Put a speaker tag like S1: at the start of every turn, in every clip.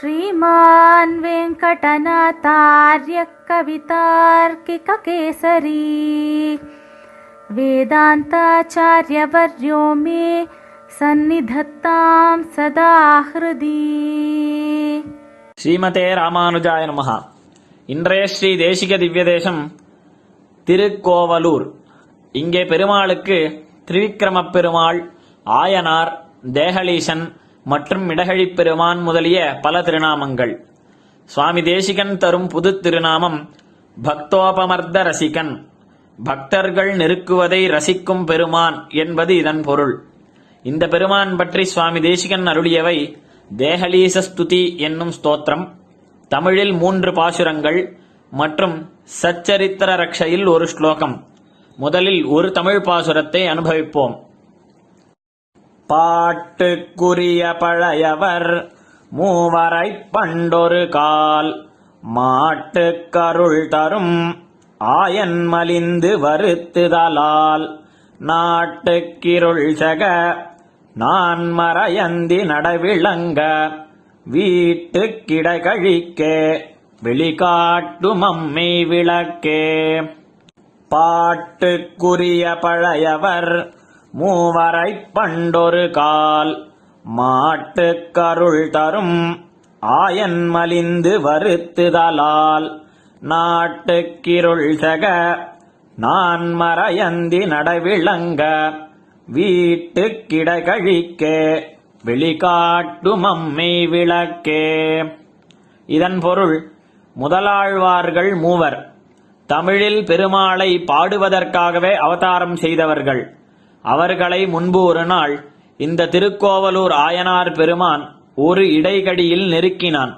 S1: श्रीमान् वेङ्कटनाथार्यः कवितार्किककेसरी वेदान्ताचार्यवर्यो मे सन्निधत्तां सदा हृदि
S2: ஸ்ரீமதே ராமானுஜாய நமஹா இன்றைய ஸ்ரீ தேசிக திவ்ய தேசம் திருக்கோவலூர் இங்கே பெருமாளுக்கு திரிவிக்ரமப் பெருமாள் ஆயனார் தேகலீசன் மற்றும் இடகழிப் பெருமான் முதலிய பல திருநாமங்கள். சுவாமி தேசிகன் தரும் புது திருநாமம் பக்தோபமர்த்த ரசிகன். பக்தர்கள் நெருக்குவதை ரசிக்கும் பெருமான் என்பது இதன் பொருள். இந்த பெருமான் பற்றி சுவாமி தேசிகன் அருளியவை தேகலீச ஸ்துதி என்னும் ஸ்தோத்திரம். தமிழில் மூன்று பாசுரங்கள் மற்றும் சச்சரித்திர ரக்ஷையில் ஒரு ஸ்லோகம். முதலில் ஒரு தமிழ் பாசுரத்தை அனுபவிப்போம். பாட்டுக்குரிய பழையவர் மூவரைப் பண்டொரு கால். மாட்டுக்கருள் தரும் ஆயன் மலிந்து வருத்துதலால். நாட்டுக்கிருள் செக நான் மறையந்தி நடவிளங்க. வீட்டுக் கிடகழிக்கே வெளிகாட்டும் அம்மை விளக்கே பாட்டுக்குரிய பழையவர் மூவரை பண்டொரு கால் மாட்டுக்கருள் தரும் ஆயன் மலிந்து வருத்துதலால் நாட்டுக்கிருள் சக நான் மறையந்தி நடவிளங்க வீட்டுக் கிடகழிக்கே வெளிகாட்டும் அம்மை விளக்கே இதன் பொருள் முதலாழ்வார்கள் மூவர் தமிழில் பெருமாளை பாடுவதற்காகவே அவதாரம் செய்தவர்கள். அவர்களை முன்பு ஒரு நாள் இந்த திருக்கோவலூர் ஆயனார் பெருமான் ஒரு இடைகடியில் நெருக்கினான்.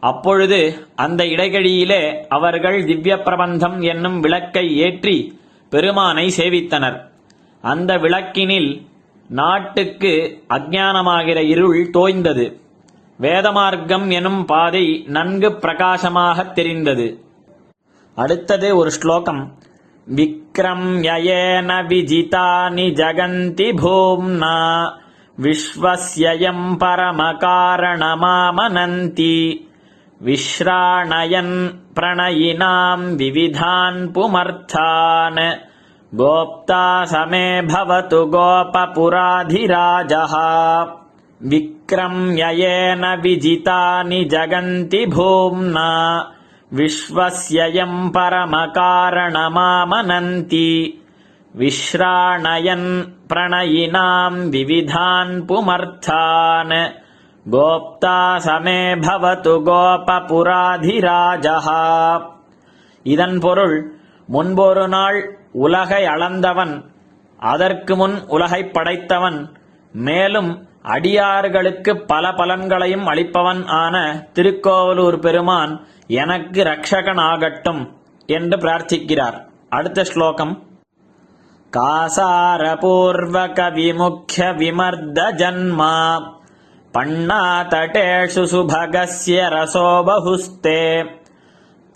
S2: அப்பொழுது அந்த இடைகடியிலே அவர்கள் திவ்ய பிரபந்தம் என்னும் விளக்கை ஏற்றி பெருமானை சேவித்தனர். அந்த விளக்கினில் நாட்டுக்கு அஜானமாகிற இருள் தோய்ந்தது. வேதமார்க்கம் எனும் பாதை நன்கு பிரகாசமாகத் தெரிந்தது. அடுத்தது ஒரு ஸ்லோகம். विक्रम्ययेन विजितानि जगन्ति भूम्ना विश्वस्ययम् परमकारणमामनन्ति। विश्राणयन् प्रणयिनाम् विविधान् पुमर्थान्। गोप्ता समे भवतु गोपपुराधिराजः। विक्रम्ययेन विजितानि जगन्ति भूम्ना विश्वस्ययम् परमकारणमामनन्ति विश्राणयन् प्रणयिनाम् विविधान् पुमर्थान् गोप्ता समे भवतु गोपपुराधिराजः இதன் பொருள் முன்பொரு நாள் உலகை அளந்தவன் அதற்கு முன் உலகைப் படைத்தவன் மேலும் அடியார்களுக்கு பல பலன்களையும் அளிப்பவன் ஆன திருக்கோவலூர் பெருமான் எனக்கு ரக்ஷகன் ஆகட்டும் என்று பிரார்த்திக்கிறார் அடுத்த ஸ்லோகம் காசாரபூர்வக விமுக்கிய விமர்த ஜன்மா பண்ணாதடேஷு சுபகஸ்ய ரசோ பகுஸ்தே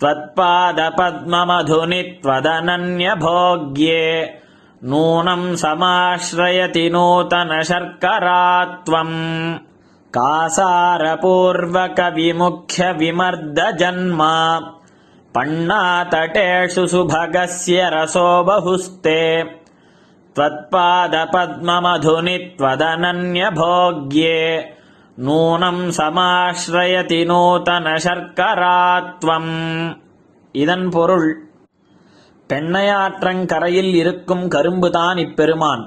S2: त्वत्पादपद्ममधुनि त्वदनन्यभोग्ये नूनम् समाश्रयति नूतनशर्करा त्वम् कासारपूर्वकविमुख्यविमर्दजन्मा पण्णातटेषु सुभगस्य रसो बहुस्ते त्वत्पादपद्ममधुनि त्वदनन्यभोग्ये நூனம் சமாஸ்ரயதி நூதன சர்க்கராத்வம் இதன் பொருள் பெண்ணையாற்றங்கரையில் இருக்கும் கரும்புதான் இப்பெருமான்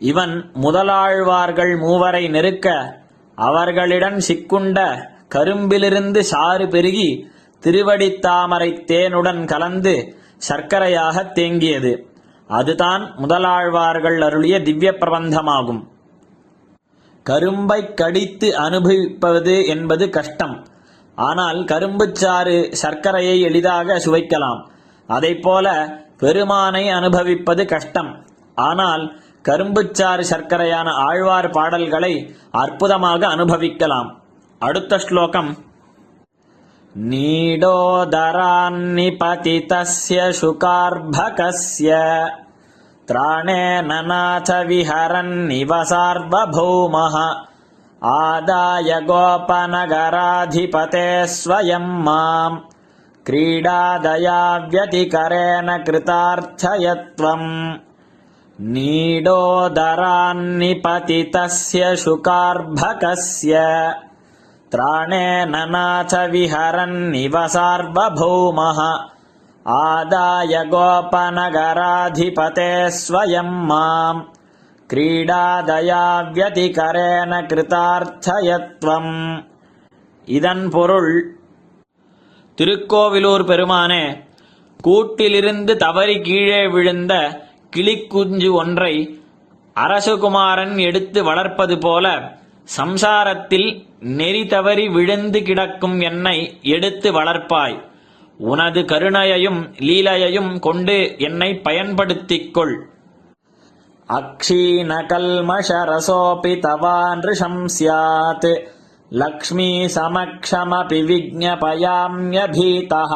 S2: இவன் முதலாழ்வார்கள் மூவரை நெருக்க அவர்களிடம் சிக்குண்ட கரும்பிலிருந்து சாறு பெருகி திருவடித்தாமரை தேனுடன் கலந்து சர்க்கரையாக தேங்கியது. அதுதான் முதலாழ்வார்கள் அருளிய திவ்ய பிரபந்தமாகும் கரும்பை கடித்து அனுபவிப்பது என்பது கஷ்டம். ஆனால் கரும்புச்சாறு சர்க்கரையை எளிதாக சுவைக்கலாம். அதைப்போல பெருமானை அனுபவிப்பது கஷ்டம். ஆனால் கரும்புச்சாறு சர்க்கரையான ஆழ்வார் பாடல்களை அற்புதமாக அனுபவிக்கலாம் அடுத்த ஸ்லோகம் நீடோதரான்னிபதிதஸ்ய சுகார்பகஸ்ய त्राणेन नाथ विहरन्निव सार्वभौमः आदाय गोपनगराधिपते स्वयं माम् क्रीडादया व्यतिकरेण कृतार्थयत्वम् नीडोदरान्निपतितस्य शुकार्भकस्य त्राणेन नाथ विहरन्निव सार्वभौमः आदाय गोपनगराधिपते स्वयं माम् क्रीडादया व्यतिकरेण कृतार्थयत्वम् இதன் பொருள் திருக்கோவிலூர் பெருமானே கூட்டிலிருந்து தவறி கீழே விழுந்த கிளிக்குஞ்சு ஒன்றை அரசகுமாரன் எடுத்து வளர்ப்பது போல சம்சாரத்தில் நெறி தவறி விழுந்து கிடக்கும் என்னை எடுத்து வளர்ப்பாய் உனது கருணையையும் லீலையையும் கொண்டு என்னை பயன்படுத்திக் கொள் अक्षीणकल्मषरसोऽपि तवानृशं स्यात् लक्ष्मीसमक्षमपि विज्ञपयाम्यभीतः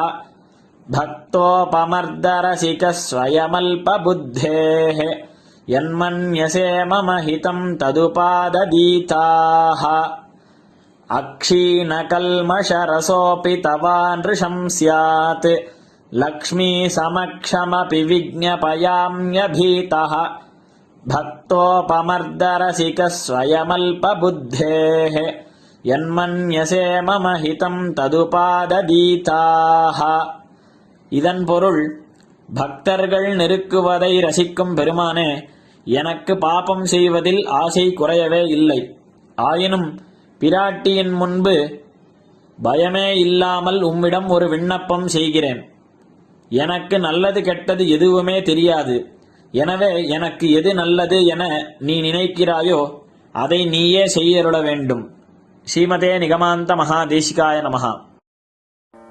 S2: भक्तोपमर्दरसिकः स्वयमल्पबुद्धेः यन्मन्यसे मम हितं तदुपाददीताः। अक्षीणकल्मषरसोऽपि तवानृशं स्यात्। लक्ष्मीसमक्षमपि विज्ञपयाम्यभीतः। भक्तोपमर्दरसिकः स्वयमल्पबुद्धेः यन्मन्यसे मम हितं तदुपाददीताः இதன் பொருள் பக்தர்கள் நெருக்குவதை ரசிக்கும் பெருமானே எனக்கு பாபம் செய்வதில் ஆசை குறையவே இல்லை. ஆயினும் பிராட்டியின் முன்பு பயமே இல்லாமல் உம்மிடம் ஒரு விண்ணப்பம் செய்கிறேன். எனக்கு நல்லது கெட்டது எதுவுமே தெரியாது. எனவே எனக்கு எது நல்லது என நீ நினைக்கிறாயோ அதை நீயே செய்யருள வேண்டும். ஸ்ரீமதே நிகமாந்த மகாதேசிகாய நமகா